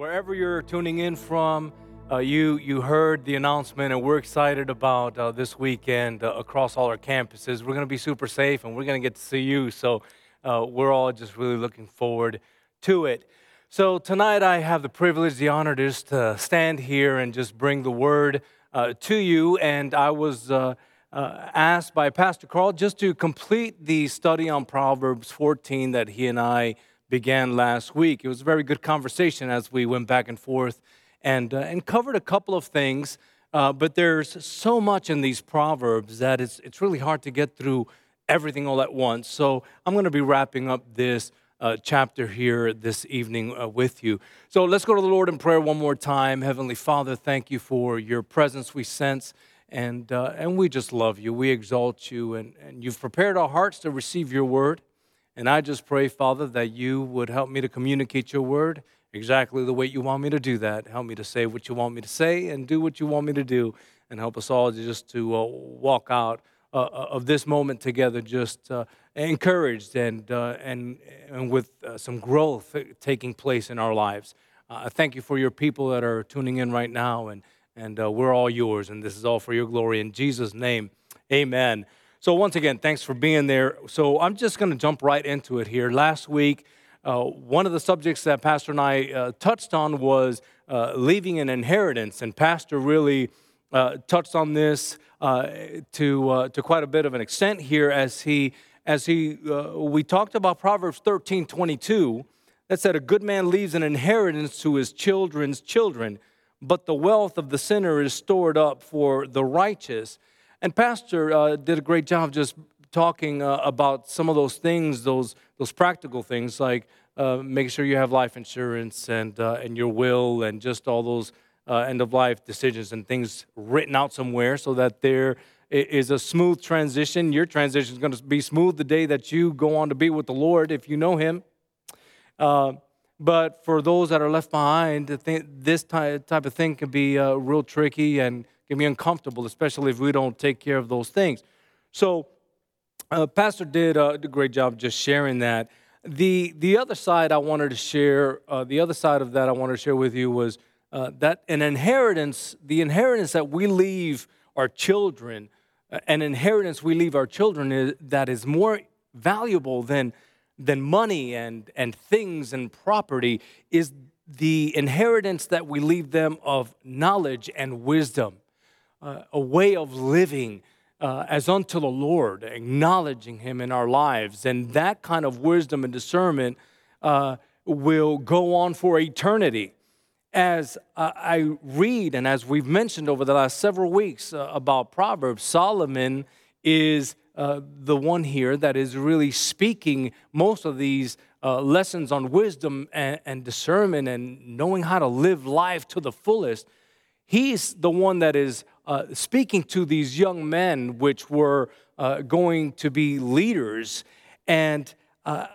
wherever you're tuning in from, uh, you you heard the announcement, and we're excited about uh, this weekend uh, across all our campuses. We're going to be super safe, and we're going to get to see you. So uh, we're all just really looking forward to it. So tonight, I have the privilege, the honor to just uh, stand here and just bring the word uh, to you. And I was asked by Pastor Carl just to complete the study on Proverbs 14 that he and I began last week. It was a very good conversation as we went back and forth and, uh, and covered a couple of things. Uh, but there's so much in these proverbs that it's, it's really hard to get through everything all at once. So I'm going to be wrapping up this uh, chapter here this evening uh, with you. So let's go to the Lord in prayer one more time. Heavenly Father, thank you for your presence we sense. And, uh, and we just love you. We exalt you. And, and you've prepared our hearts to receive your word. And I just pray, Father, that you would help me to communicate your word exactly the way you want me to do that. Help me to say what you want me to say and do what you want me to do. And help us all just to uh, walk out uh, uh of this moment together just uh, encouraged and, uh, and, and with uh, some growth taking place in our lives. I thank you for your people that are tuning in right now, and, and we're all yours, and this is all for your glory. In Jesus' name, amen. So, once again, thanks for being there. So, I'm just going to jump right into it here. Last week, uh, one of the subjects that Pastor and I uh, touched on was uh, leaving an inheritance, and Pastor really uh, touched on this uh, to, uh, to quite a bit of an extent here as he, as he we talked about Proverbs 13 22 that said, A good man leaves an inheritance to his children's children, but the wealth of the sinner is stored up for the righteous. And Pastor uh, did a great job just talking uh, about some of those things, those, those practical things, like uh, making sure you have life insurance and, uh, and your will and just all those uh, end of life decisions and things written out somewhere so that there is a smooth transition. Your transition is going to be smooth the day that you go on to be with the Lord if you know Him. Uh, but for those that are left behind, this type of thing can be real tricky and can be uncomfortable, especially if we don't take care of those things. So, uh, Pastor did a great job just sharing that. The, the other side I wanted to share, uh, the other side of that I wanted to share with you was uh, that an inheritance, the inheritance that we leave our children, uh, an inheritance we leave our children is, that is more valuable than, than money and, and things and property is the inheritance that we leave them of knowledge and wisdom uh, a way of living uh, as unto the Lord, acknowledging Him in our lives. And that kind of wisdom and discernment uh, will go on for eternity. As I read, and as we've mentioned over the last several weeks uh, about Proverbs, Solomon is uh, the one here that is really speaking most of these uh, lessons on wisdom and, and discernment and knowing how to live life to the fullest. He's the one that is uh, speaking to these young men, which were uh, going to be leaders, and uh,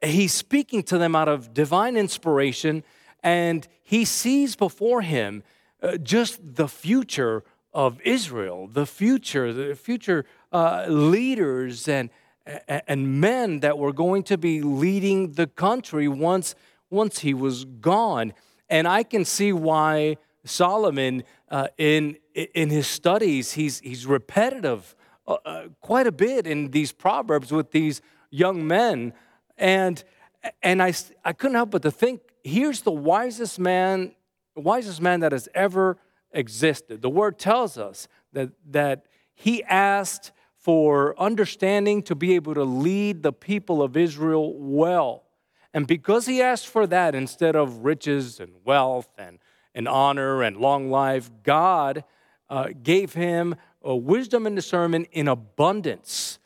he's speaking to them out of divine inspiration, and he sees before him uh, just the future of Israel, the future, the future uh, leaders and and men that were going to be leading the country once once he was gone. And I can see why Solomon uh, in in his studies, he's, he's repetitive uh, uh, quite a bit in these proverbs with these young men. And, and I, I couldn't help but to think here's the wisest man, wisest man that has ever existed. The word tells us that, that he asked for understanding to be able to lead the people of Israel well. And because he asked for that instead of riches and wealth and, and honor and long life, God uh, gave him uh, wisdom and discernment in abundance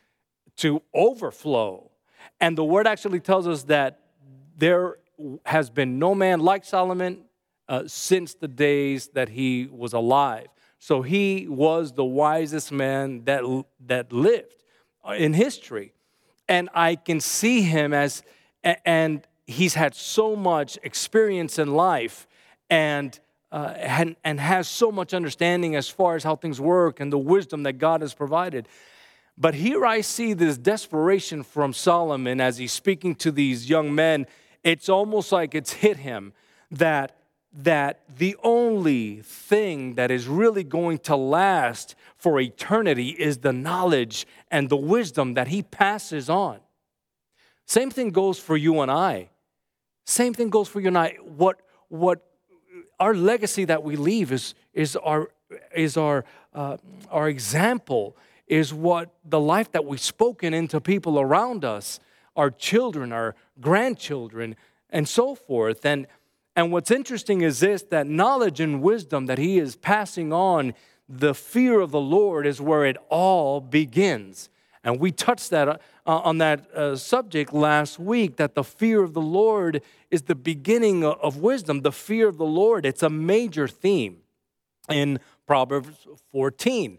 to overflow. And the word actually tells us that there has been no man like Solomon uh, since the days that he was alive. So he was the wisest man that, that lived uh, in history. And I can see him as, and he's had so much experience in life. And uh, and, and has so much understanding as far as how things work and the wisdom that God has provided. But here I see this desperation from Solomon as he's speaking to these young men. It's almost like it's hit him that that the only thing that is really going to last for eternity is the knowledge and the wisdom that he passes on. Same thing goes for you and I. Same thing goes for you and I. What, what our legacy that we leave is, is our, is our, uh, our example, is what the life that we've spoken into people around us, our children, our grandchildren, and so forth. And, and what's interesting is this that knowledge and wisdom that he is passing on, the fear of the Lord is where it all begins. And we touched that uh, on that uh, subject last week that the fear of the Lord is the beginning of wisdom. The fear of the Lord, it's a major theme in Proverbs 14.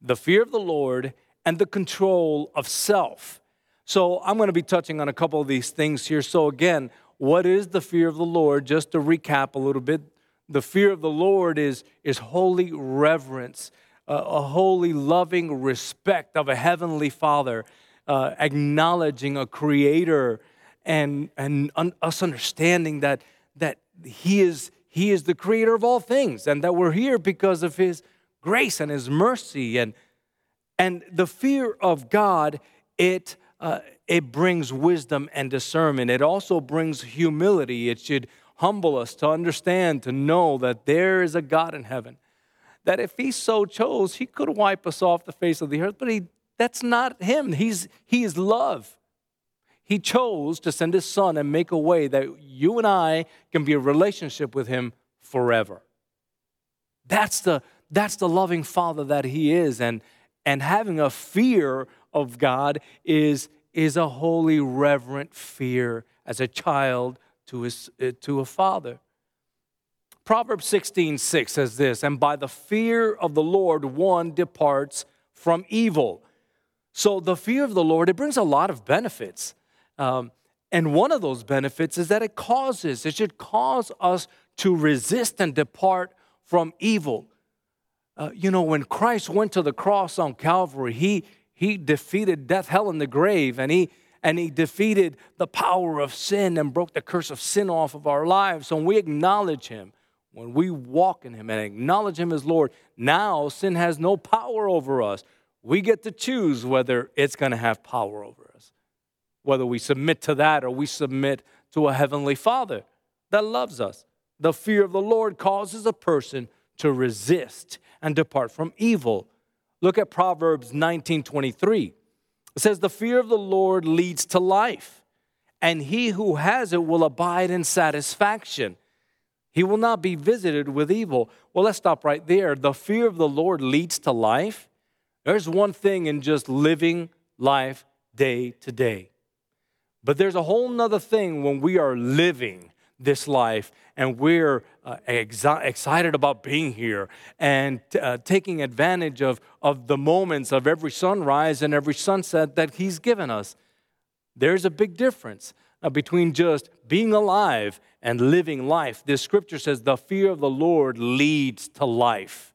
The fear of the Lord and the control of self. So I'm going to be touching on a couple of these things here. So, again, what is the fear of the Lord? Just to recap a little bit, the fear of the Lord is, is holy reverence, a holy, loving respect of a heavenly Father, uh, acknowledging a creator and, and un- us understanding that, that he, is, he is the creator of all things and that we're here because of His grace and His mercy. And, and the fear of God, it uh, it brings wisdom and discernment. It also brings humility. It should humble us to understand, to know that there is a God in heaven. That if He so chose, He could wipe us off the face of the earth, but he, that's not Him. He's, he is love. He chose to send His Son and make a way that you and I can be a relationship with Him forever. That's the, that's the loving Father that He is. And, and having a fear of God is, is a holy, reverent fear as a child to, his, uh, to a father. Proverbs 16, 6 says this, and by the fear of the Lord one departs from evil. So the fear of the Lord, it brings a lot of benefits. Um, and one of those benefits is that it causes, it should cause us to resist and depart from evil. Uh, you know, when Christ went to the cross on Calvary, he, he defeated death, hell, and the grave, and he and he defeated the power of sin and broke the curse of sin off of our lives. So when we acknowledge him, when we walk in him and acknowledge him as Lord, now sin has no power over us. We get to choose whether it's going to have power over us, whether we submit to that or we submit to a heavenly Father that loves us. The fear of the Lord causes a person to resist and depart from evil. Look at Proverbs 19:23. It says the fear of the Lord leads to life, and he who has it will abide in satisfaction. He will not be visited with evil. Well, let's stop right there. The fear of the Lord leads to life. There's one thing in just living life day to day. But there's a whole nother thing when we are living this life and we're uh, exi- excited about being here and uh, taking advantage of, of the moments of every sunrise and every sunset that He's given us. There's a big difference uh, between just being alive and living life. This scripture says, The fear of the Lord leads to life.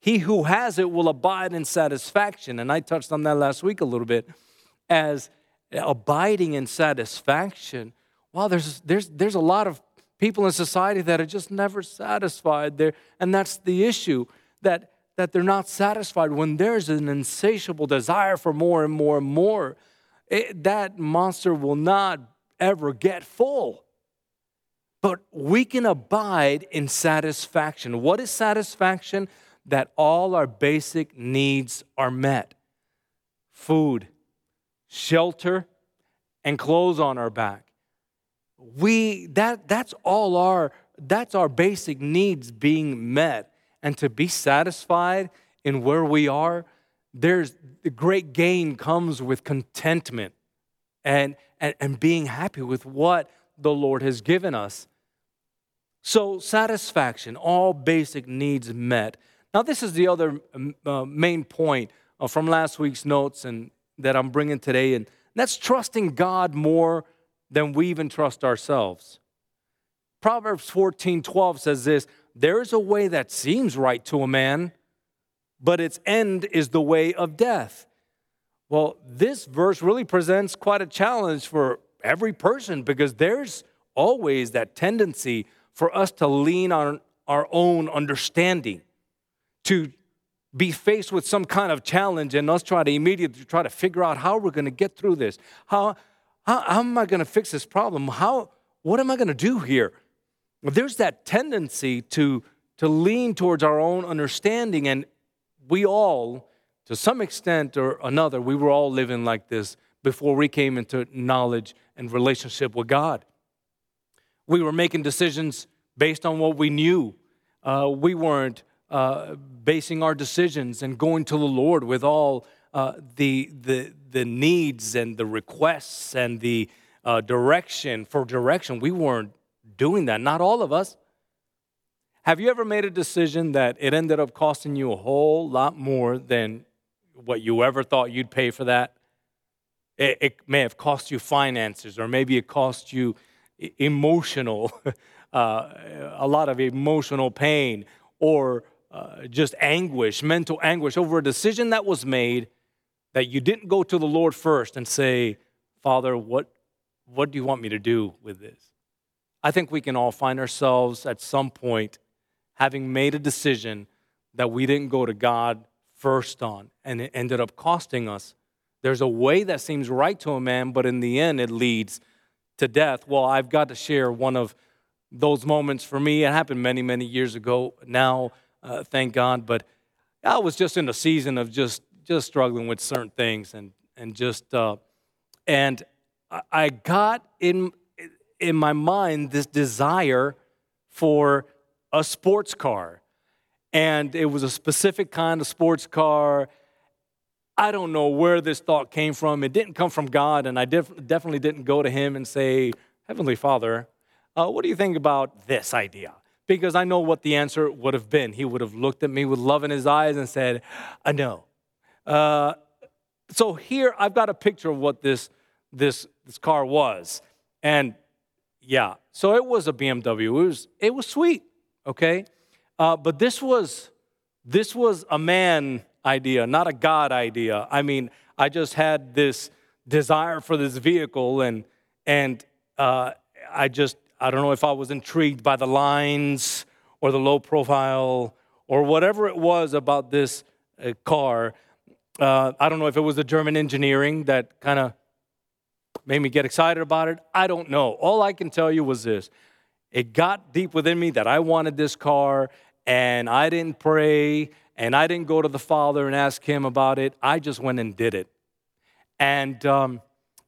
He who has it will abide in satisfaction. And I touched on that last week a little bit as abiding in satisfaction wow, there's, there's, there's a lot of people in society that are just never satisfied there. And that's the issue that, that they're not satisfied. When there's an insatiable desire for more and more and more, it, that monster will not ever get full. But we can abide in satisfaction. What is satisfaction? That all our basic needs are met food, shelter, and clothes on our back we that that's all our that's our basic needs being met and to be satisfied in where we are there's the great gain comes with contentment and, and and being happy with what the lord has given us so satisfaction all basic needs met now this is the other um, uh, main point uh, from last week's notes and that i'm bringing today and that's trusting god more than we even trust ourselves. Proverbs 14 12 says this There is a way that seems right to a man, but its end is the way of death. Well, this verse really presents quite a challenge for every person because there's always that tendency for us to lean on our own understanding, to be faced with some kind of challenge and us try to immediately try to figure out how we're going to get through this. How, how, how am I going to fix this problem? How, what am I going to do here? There's that tendency to, to lean towards our own understanding, and we all, to some extent or another, we were all living like this before we came into knowledge and relationship with God. We were making decisions based on what we knew. Uh, we weren't uh, basing our decisions and going to the Lord with all uh, the, the, the needs and the requests and the uh, direction for direction. We weren't doing that, not all of us. Have you ever made a decision that it ended up costing you a whole lot more than what you ever thought you'd pay for that? It, it may have cost you finances, or maybe it cost you emotional, uh, a lot of emotional pain, or uh, just anguish, mental anguish over a decision that was made that you didn't go to the Lord first and say, Father, what, what do you want me to do with this? I think we can all find ourselves at some point having made a decision that we didn't go to God first on, and it ended up costing us. There's a way that seems right to a man, but in the end, it leads to death. Well, I've got to share one of those moments for me. It happened many, many years ago now, uh, thank God, but I was just in a season of just just struggling with certain things and and just uh, and I got in in my mind this desire for a sports car, and it was a specific kind of sports car. I don't know where this thought came from. It didn't come from God, and I def- definitely didn't go to Him and say, "Heavenly Father, uh, what do you think about this idea?" Because I know what the answer would have been. He would have looked at me with love in his eyes and said, "I know." Uh, so here I've got a picture of what this, this, this car was. And yeah, so it was a BMW. It was, it was sweet, okay? Uh, but this was, this was a man idea, not a God idea. I mean, I just had this desire for this vehicle and, and uh, I just, I don't know if I was intrigued by the lines or the low profile or whatever it was about this uh, car uh, I don't know if it was the German engineering that kind of made me get excited about it. I don't know. All I can tell you was this it got deep within me that I wanted this car, and I didn't pray, and I didn't go to the Father and ask Him about it. I just went and did it. And um,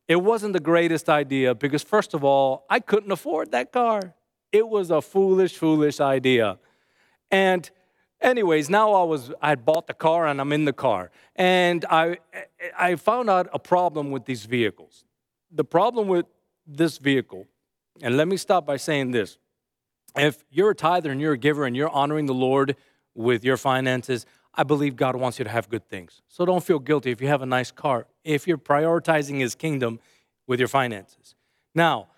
it wasn't the greatest idea because, first of all, I couldn't afford that car. It was a foolish, foolish idea. And anyways, now I was I had bought the car and I'm in the car. And I I found out a problem with these vehicles. The problem with this vehicle, and let me stop by saying this. If you're a tither and you're a giver and you're honoring the Lord with your finances, I believe God wants you to have good things. So don't feel guilty if you have a nice car, if you're prioritizing his kingdom with your finances. Now,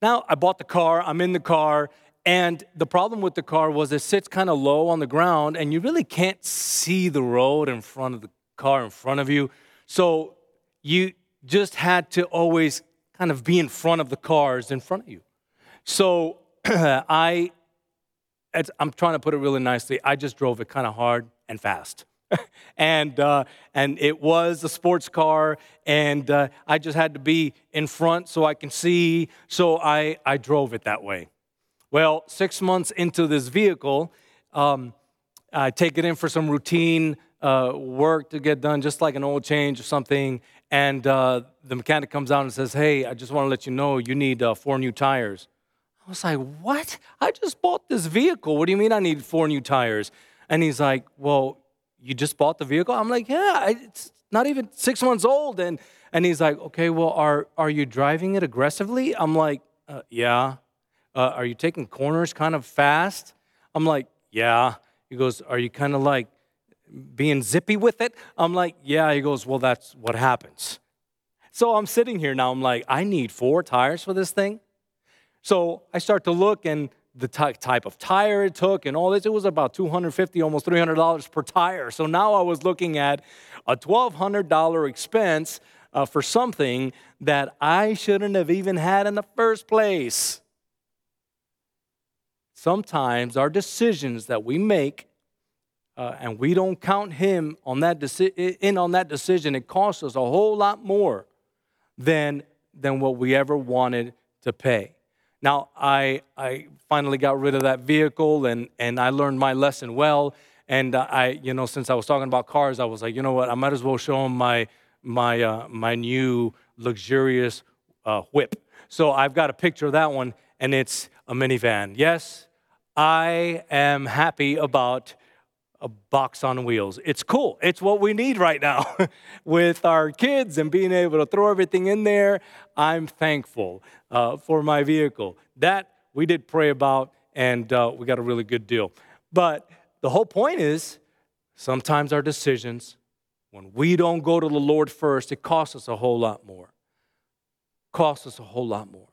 now I bought the car, I'm in the car, and the problem with the car was it sits kind of low on the ground, and you really can't see the road in front of the car in front of you. So you just had to always kind of be in front of the cars in front of you. So I, I'm trying to put it really nicely. I just drove it kind of hard and fast. and uh, and it was a sports car, and uh, I just had to be in front so I can see. So I I drove it that way. Well, six months into this vehicle, um, I take it in for some routine uh, work to get done, just like an oil change or something. And uh, the mechanic comes out and says, Hey, I just want to let you know you need uh, four new tires. I was like, What? I just bought this vehicle. What do you mean I need four new tires? And he's like, Well, you just bought the vehicle? I'm like, Yeah, it's not even six months old. And, and he's like, Okay, well, are, are you driving it aggressively? I'm like, uh, Yeah uh, Are you taking corners kind of fast? I'm like, Yeah. He goes, Are you kind of like being zippy with it? I'm like, Yeah. He goes, Well, that's what happens. So I'm sitting here now. I'm like, I need four tires for this thing. So I start to look and the t- type of tire it took and all this. It was about 250 almost $300 per tire. So now I was looking at a $1,200 expense uh, for something that I shouldn't have even had in the first place. sometimes our decisions that we make uh, and we don't count him on that deci- in on that decision, it costs us a whole lot more than, than what we ever wanted to pay. Now, I, I finally got rid of that vehicle and, and I learned my lesson well. And uh, I, you know, since I was talking about cars, I was like, you know what, I might as well show them my, my, uh, my new luxurious uh, whip. So I've got a picture of that one, and it's a minivan. Yes, I am happy about a box on wheels. It's cool. It's what we need right now with our kids and being able to throw everything in there. I'm thankful uh, for my vehicle. That we did pray about, and uh, we got a really good deal. But the whole point is sometimes our decisions, when we don't go to the Lord first, it costs us a whole lot more. Costs us a whole lot more.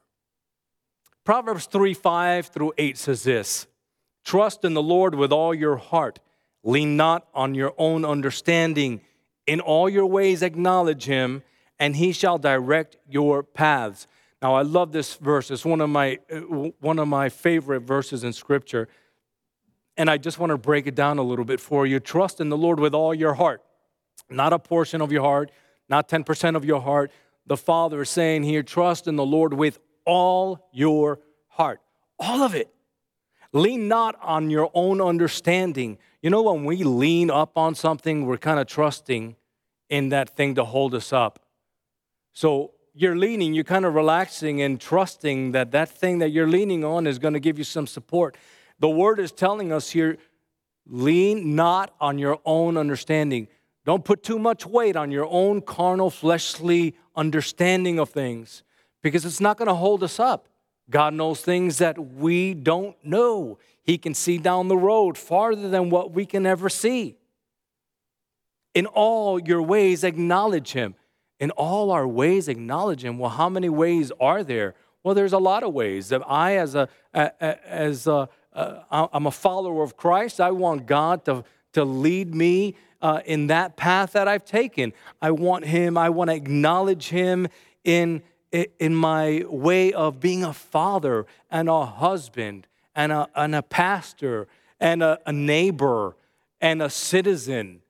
Proverbs 3 5 through 8 says this Trust in the Lord with all your heart Lean not on your own understanding. In all your ways, acknowledge him, and he shall direct your paths. Now, I love this verse. It's one of my, uh, one of my favorite verses in Scripture. And I just want to break it down a little bit for you. Trust in the Lord with all your heart, not a portion of your heart, not 10% of your heart. The Father is saying here, trust in the Lord with all your heart, all of it. Lean not on your own understanding. You know, when we lean up on something, we're kind of trusting in that thing to hold us up. So you're leaning, you're kind of relaxing and trusting that that thing that you're leaning on is going to give you some support. The word is telling us here lean not on your own understanding. Don't put too much weight on your own carnal, fleshly understanding of things because it's not going to hold us up. God knows things that we don't know. He can see down the road farther than what we can ever see. In all your ways, acknowledge Him. In all our ways, acknowledge Him. Well, how many ways are there? Well, there's a lot of ways. That I, as a, as a, I'm a follower of Christ. I want God to, to lead me uh, in that path that I've taken. I want Him. I want to acknowledge Him in in my way of being a father and a husband and a, and a pastor and a, a neighbor and a citizen.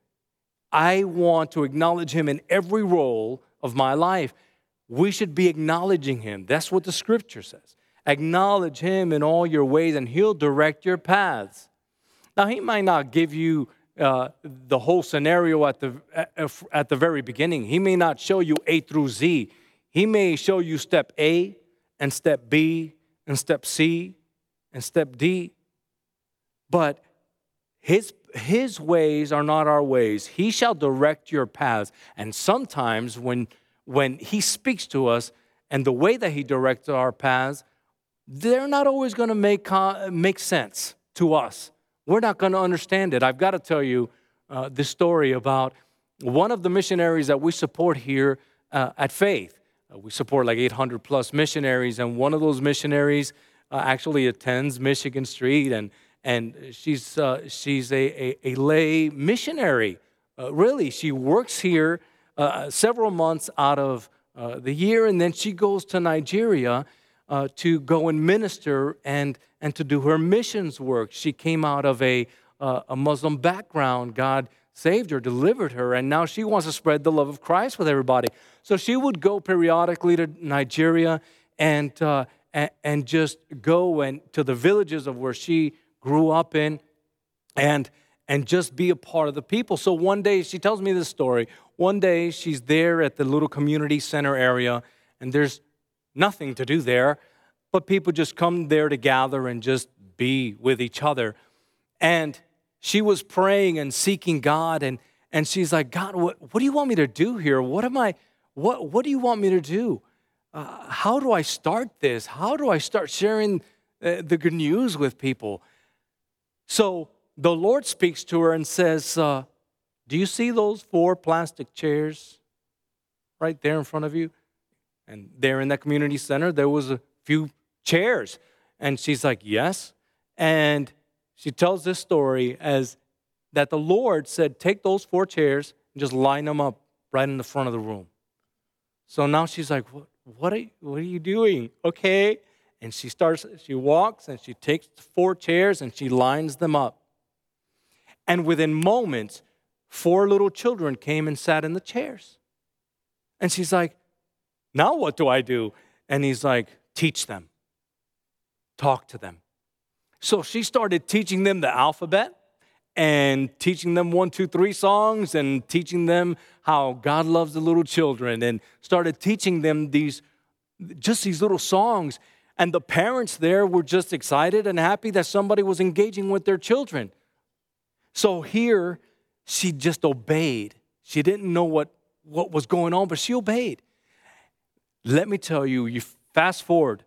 I want to acknowledge him in every role of my life. We should be acknowledging him. That's what the scripture says. Acknowledge him in all your ways, and he'll direct your paths. Now, he might not give you uh, the whole scenario at the, at the very beginning, he may not show you A through Z. He may show you step A and step B and step C and step D, but his, his ways are not our ways. He shall direct your paths. And sometimes when, when he speaks to us and the way that he directs our paths, they're not always going to make, make sense to us. We're not going to understand it. I've got to tell you uh, this story about one of the missionaries that we support here uh, at Faith. Uh, we support like 800 plus missionaries, and one of those missionaries uh, actually attends Michigan Street, and and she's uh, she's a, a, a, lay missionary. Uh, really, she works here uh, several months out of uh, the year, and then she goes to Nigeria to go and minister and and to do her missions work. She came out of a a Muslim background. God saved her, delivered her, and now she wants to spread the love of Christ with everybody. So she would go periodically to Nigeria and, uh, and, and just go and to the villages of where she grew up in and, and just be a part of the people. So one day, she tells me this story. One day, she's there at the little community center area, and there's nothing to do there, but people just come there to gather and just be with each other. And she was praying and seeking God, and, and she's like, God, what, what do you want me to do here? What am I? What, what do you want me to do? Uh, how do I start this? How do I start sharing uh, the good news with people? So the Lord speaks to her and says, uh, Do you see those four plastic chairs right there in front of you? And there in that community center, there was a few chairs. And she's like, Yes. And she tells this story as that the Lord said, Take those four chairs and just line them up right in the front of the room. So now she's like, what, what, are, you, what are you doing? Okay. And she starts, she walks and she takes four chairs and she lines them up. And within moments, four little children came and sat in the chairs. And she's like, Now what do I do? And he's like, Teach them, talk to them. So she started teaching them the alphabet and teaching them one, two, three songs and teaching them how God loves the little children and started teaching them these just these little songs. And the parents there were just excited and happy that somebody was engaging with their children. So here, she just obeyed. She didn't know what, what was going on, but she obeyed. Let me tell you, you fast forward,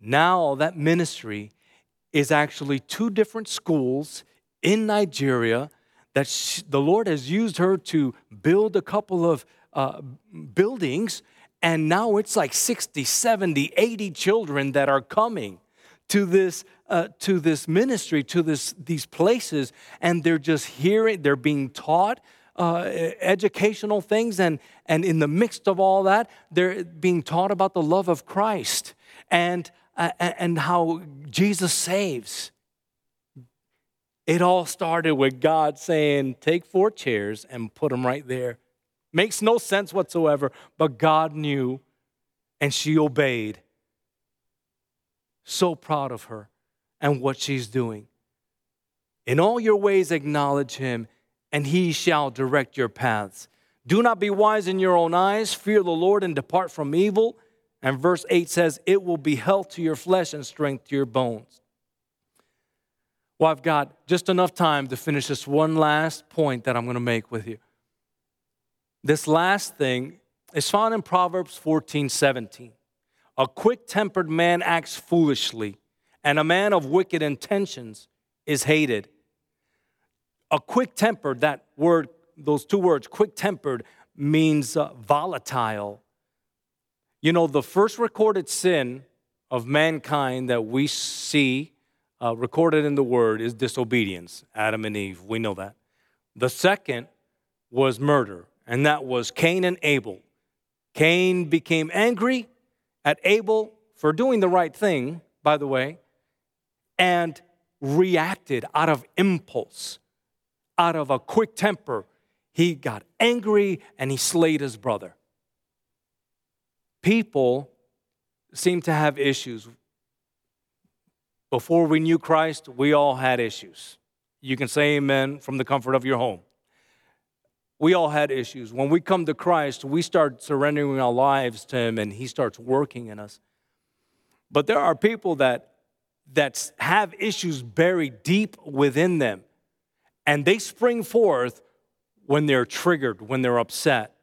now that ministry is actually two different schools in Nigeria that she, the Lord has used her to build a couple of uh, buildings and now it's like 60, 70, 80 children that are coming to this, uh, to this ministry, to this, these places, and they're just hearing, they're being taught uh, educational things, and, and in the midst of all that, they're being taught about the love of Christ. And, uh, and how Jesus saves. It all started with God saying, Take four chairs and put them right there Makes no sense whatsoever, but God knew and she obeyed. So proud of her and what she's doing. In all your ways, acknowledge him, and he shall direct your paths. Do not be wise in your own eyes. Fear the Lord and depart from evil. And verse 8 says, It will be health to your flesh and strength to your bones. Well, I've got just enough time to finish this one last point that I'm going to make with you. This last thing is found in Proverbs 14 17. A quick tempered man acts foolishly, and a man of wicked intentions is hated. A quick tempered, that word, those two words, quick tempered, means uh, volatile. You know, the first recorded sin of mankind that we see uh, recorded in the word is disobedience, Adam and Eve. We know that. The second was murder and that was Cain and Abel. Cain became angry at Abel for doing the right thing, by the way, and reacted out of impulse, out of a quick temper. He got angry and he slayed his brother. People seem to have issues. Before we knew Christ, we all had issues. You can say amen from the comfort of your home. We all had issues. When we come to Christ, we start surrendering our lives to Him and He starts working in us. But there are people that, that have issues buried deep within them, and they spring forth when they're triggered, when they're upset.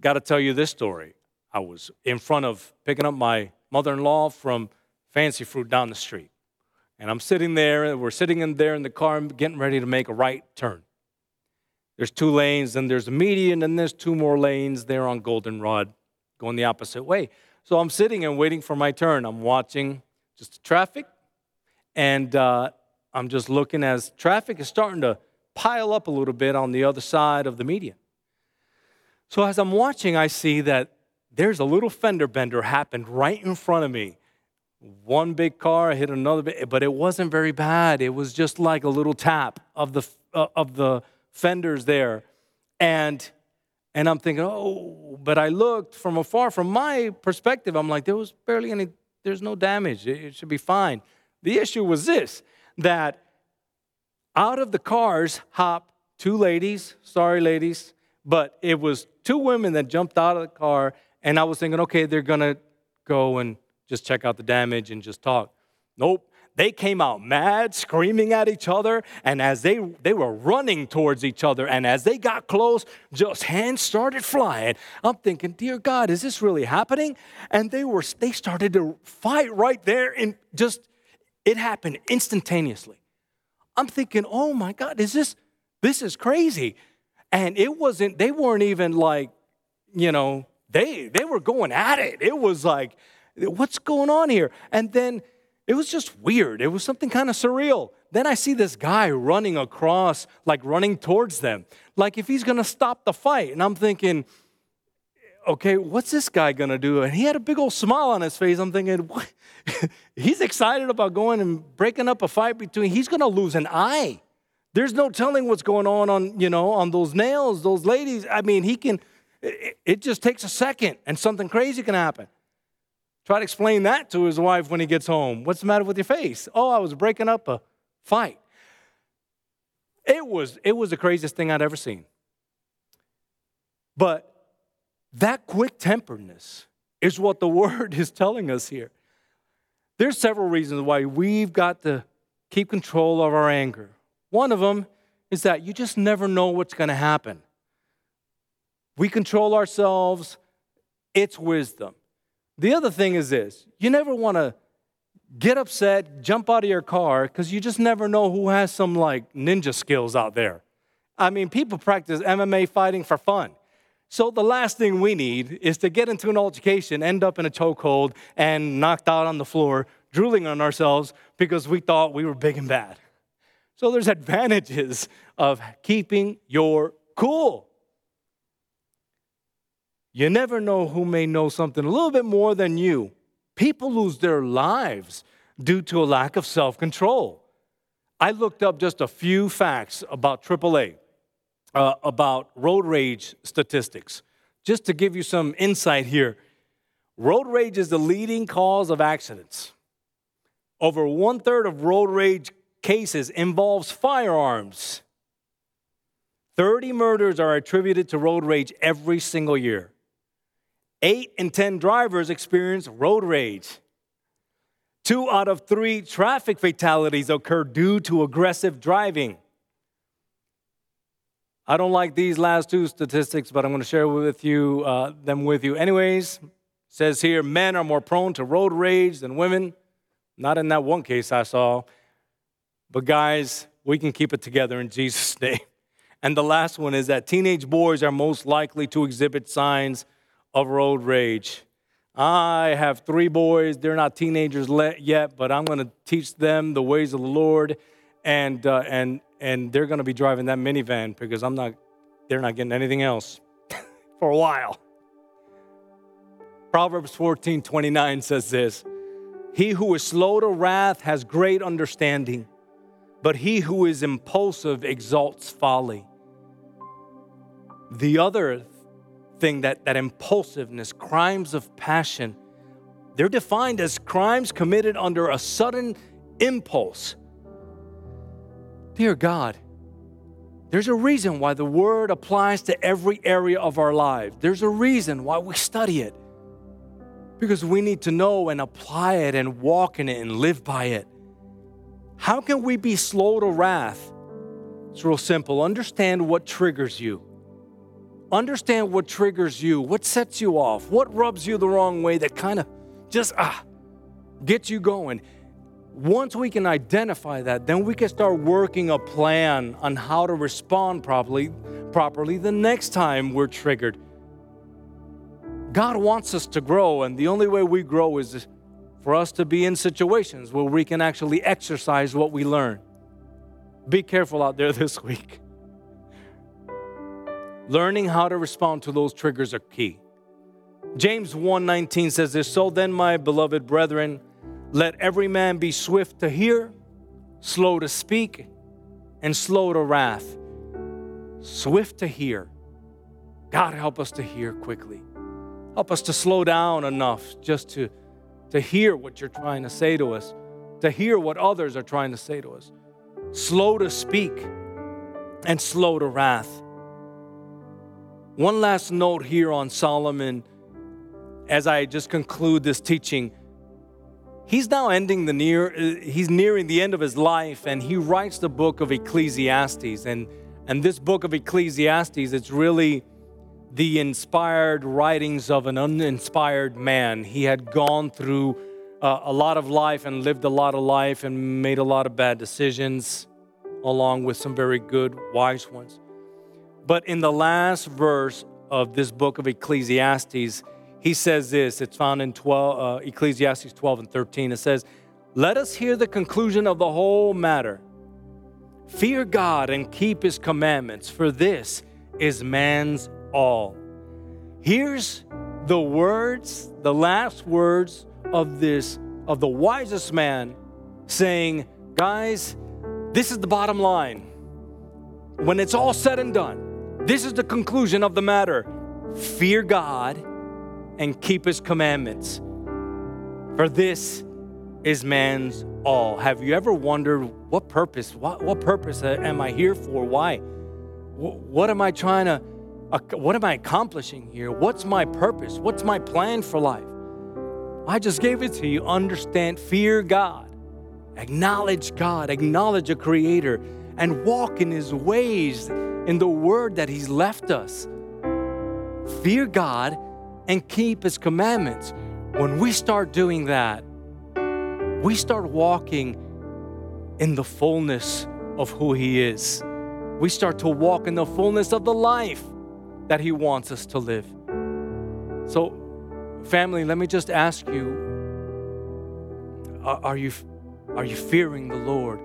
Got to tell you this story. I was in front of picking up my mother in law from Fancy Fruit down the street. And I'm sitting there, and we're sitting in there in the car, getting ready to make a right turn. There's two lanes, then there's a median, and there's two more lanes there on Goldenrod going the opposite way. So I'm sitting and waiting for my turn. I'm watching just the traffic, and uh, I'm just looking as traffic is starting to pile up a little bit on the other side of the median. So as I'm watching, I see that there's a little fender bender happened right in front of me. One big car hit another, but it wasn't very bad. It was just like a little tap of the uh, of the fenders there. And and I'm thinking, oh, but I looked from afar, from my perspective, I'm like, there was barely any, there's no damage. It should be fine. The issue was this that out of the cars hop two ladies, sorry, ladies, but it was two women that jumped out of the car, and I was thinking, okay, they're gonna go and just check out the damage and just talk. Nope. They came out mad, screaming at each other, and as they, they were running towards each other, and as they got close, just hands started flying. I'm thinking, dear God, is this really happening? And they were they started to fight right there, and just it happened instantaneously. I'm thinking, oh my God, is this this is crazy? And it wasn't, they weren't even like, you know, they they were going at it. It was like, what's going on here? And then it was just weird. It was something kind of surreal. Then I see this guy running across, like running towards them, like if he's gonna stop the fight. And I'm thinking, okay, what's this guy gonna do? And he had a big old smile on his face. I'm thinking, what? he's excited about going and breaking up a fight between, he's gonna lose an eye. There's no telling what's going on on, you know, on those nails, those ladies. I mean, he can, it, it just takes a second and something crazy can happen. Try to explain that to his wife when he gets home. What's the matter with your face? Oh, I was breaking up a fight. It was, it was the craziest thing I'd ever seen. But that quick temperedness is what the word is telling us here. There's several reasons why we've got to keep control of our anger. One of them is that you just never know what's going to happen. We control ourselves, it's wisdom. The other thing is this you never want to get upset, jump out of your car, because you just never know who has some like ninja skills out there. I mean, people practice MMA fighting for fun. So the last thing we need is to get into an altercation, end up in a chokehold, and knocked out on the floor, drooling on ourselves because we thought we were big and bad. So there's advantages of keeping your cool. You never know who may know something a little bit more than you. People lose their lives due to a lack of self control. I looked up just a few facts about AAA uh, about road rage statistics. Just to give you some insight here, road rage is the leading cause of accidents. Over one third of road rage cases involves firearms. 30 murders are attributed to road rage every single year. Eight in 10 drivers experience road rage. Two out of three traffic fatalities occur due to aggressive driving. I don't like these last two statistics, but I'm going to share with you uh, them with you anyways. says here, men are more prone to road rage than women. Not in that one case I saw. But guys, we can keep it together in Jesus' name. And the last one is that teenage boys are most likely to exhibit signs of road rage. I have three boys. They're not teenagers yet, but I'm going to teach them the ways of the Lord. And, uh, and and they're going to be driving that minivan because I'm not, they're not getting anything else for a while. Proverbs 14 29 says this He who is slow to wrath has great understanding, but he who is impulsive exalts folly. The other thing that, that impulsiveness, crimes of passion, they're defined as crimes committed under a sudden impulse Dear God, there's a reason why the word applies to every area of our lives. There's a reason why we study it. Because we need to know and apply it and walk in it and live by it. How can we be slow to wrath? It's real simple. Understand what triggers you. Understand what triggers you, what sets you off, what rubs you the wrong way that kind of just ah gets you going once we can identify that, then we can start working a plan on how to respond properly, properly the next time we're triggered. God wants us to grow, and the only way we grow is for us to be in situations where we can actually exercise what we learn. Be careful out there this week. Learning how to respond to those triggers are key. James 1:19 says this, "So then my beloved brethren, let every man be swift to hear, slow to speak, and slow to wrath. Swift to hear. God, help us to hear quickly. Help us to slow down enough just to, to hear what you're trying to say to us, to hear what others are trying to say to us. Slow to speak and slow to wrath. One last note here on Solomon as I just conclude this teaching. He's now ending the near he's nearing the end of his life and he writes the book of ecclesiastes. And and this book of ecclesiastes it's really the inspired writings of an uninspired man. He had gone through uh, a lot of life and lived a lot of life and made a lot of bad decisions along with some very good wise ones but in the last verse of this book of ecclesiastes he says this it's found in 12, uh, Ecclesiastes 12 and 13. It says, Let us hear the conclusion of the whole matter. Fear God and keep his commandments, for this is man's all. Here's the words, the last words of this, of the wisest man saying, Guys, this is the bottom line. When it's all said and done, this is the conclusion of the matter fear God and keep his commandments. For this is man's all. Have you ever wondered what purpose? What, what purpose am I here for? Why? What am I trying to, what am I accomplishing here? What's my purpose? What's my plan for life? I just gave it to you. Understand, fear God, acknowledge God, acknowledge a creator, and walk in his ways in the word that he's left us. Fear God and keep his commandments. When we start doing that, we start walking in the fullness of who He is. We start to walk in the fullness of the life that He wants us to live. So, family, let me just ask you are, you, are you fearing the Lord?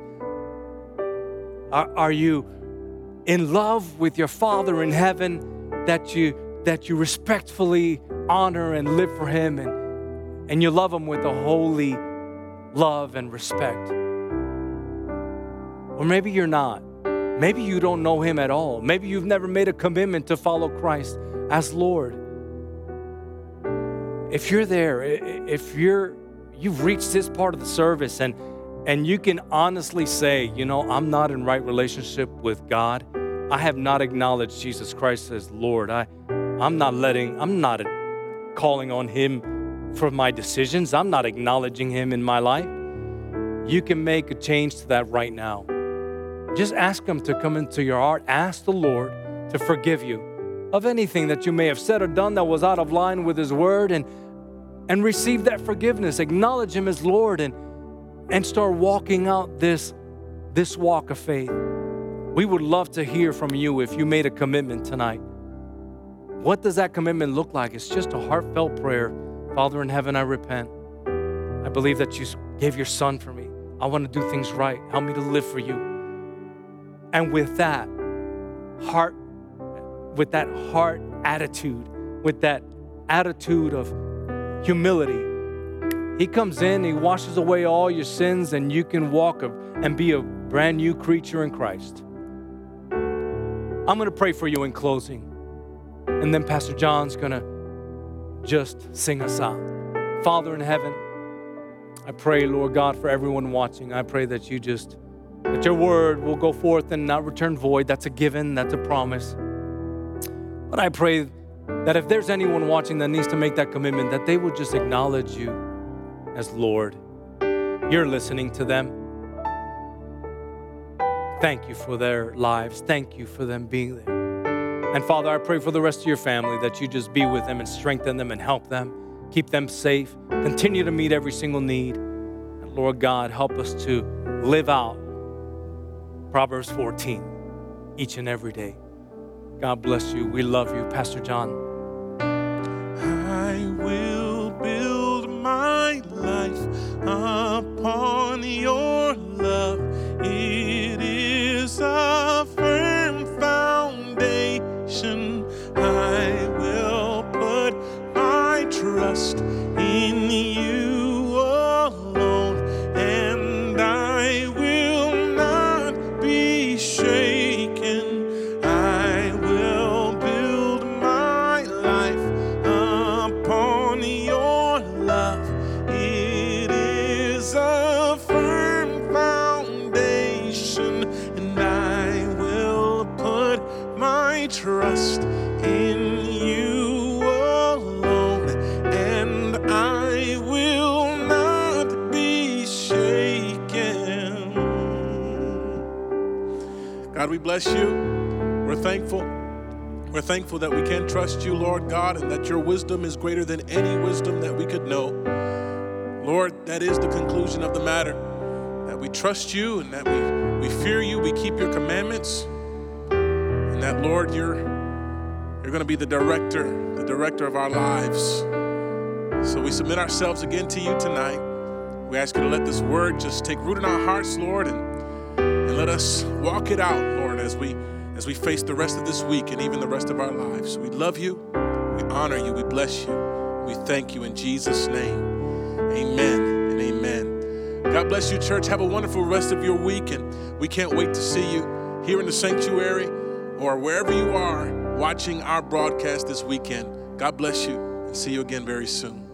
Are, are you in love with your Father in heaven that you, that you respectfully honor and live for Him and, and you love Him with a holy love and respect. Or maybe you're not. Maybe you don't know Him at all. Maybe you've never made a commitment to follow Christ as Lord. If you're there, if you're you've reached this part of the service and and you can honestly say, you know, I'm not in right relationship with God. I have not acknowledged Jesus Christ as Lord. I I'm not letting I'm not calling on him for my decisions. I'm not acknowledging Him in my life. You can make a change to that right now. Just ask Him to come into your heart. Ask the Lord to forgive you of anything that you may have said or done that was out of line with His Word and, and receive that forgiveness. Acknowledge Him as Lord and, and start walking out this, this walk of faith. We would love to hear from you if you made a commitment tonight. What does that commitment look like? It's just a heartfelt prayer Father in heaven, I repent. I believe that you gave your son for me. I want to do things right. Help me to live for you. And with that heart, with that heart attitude, with that attitude of humility, he comes in, he washes away all your sins, and you can walk and be a brand new creature in Christ. I'm going to pray for you in closing. And then Pastor John's going to just sing us out. Father in heaven, I pray, Lord God, for everyone watching. I pray that you just, that your word will go forth and not return void. That's a given, that's a promise. But I pray that if there's anyone watching that needs to make that commitment, that they will just acknowledge you as Lord. You're listening to them. Thank you for their lives. Thank you for them being there. And Father, I pray for the rest of your family that you just be with them and strengthen them and help them, keep them safe, continue to meet every single need. And Lord God, help us to live out Proverbs 14 each and every day. God bless you. We love you, Pastor John. Bless you. We're thankful. We're thankful that we can trust you, Lord God, and that your wisdom is greater than any wisdom that we could know. Lord, that is the conclusion of the matter. That we trust you and that we, we fear you, we keep your commandments, and that, Lord, you're, you're going to be the director, the director of our lives. So we submit ourselves again to you tonight. We ask you to let this word just take root in our hearts, Lord, and, and let us walk it out, Lord, as we as we face the rest of this week and even the rest of our lives. We love you. We honor you. We bless you. We thank you in Jesus' name. Amen and amen. God bless you, church. Have a wonderful rest of your week, and we can't wait to see you here in the sanctuary or wherever you are watching our broadcast this weekend. God bless you and see you again very soon.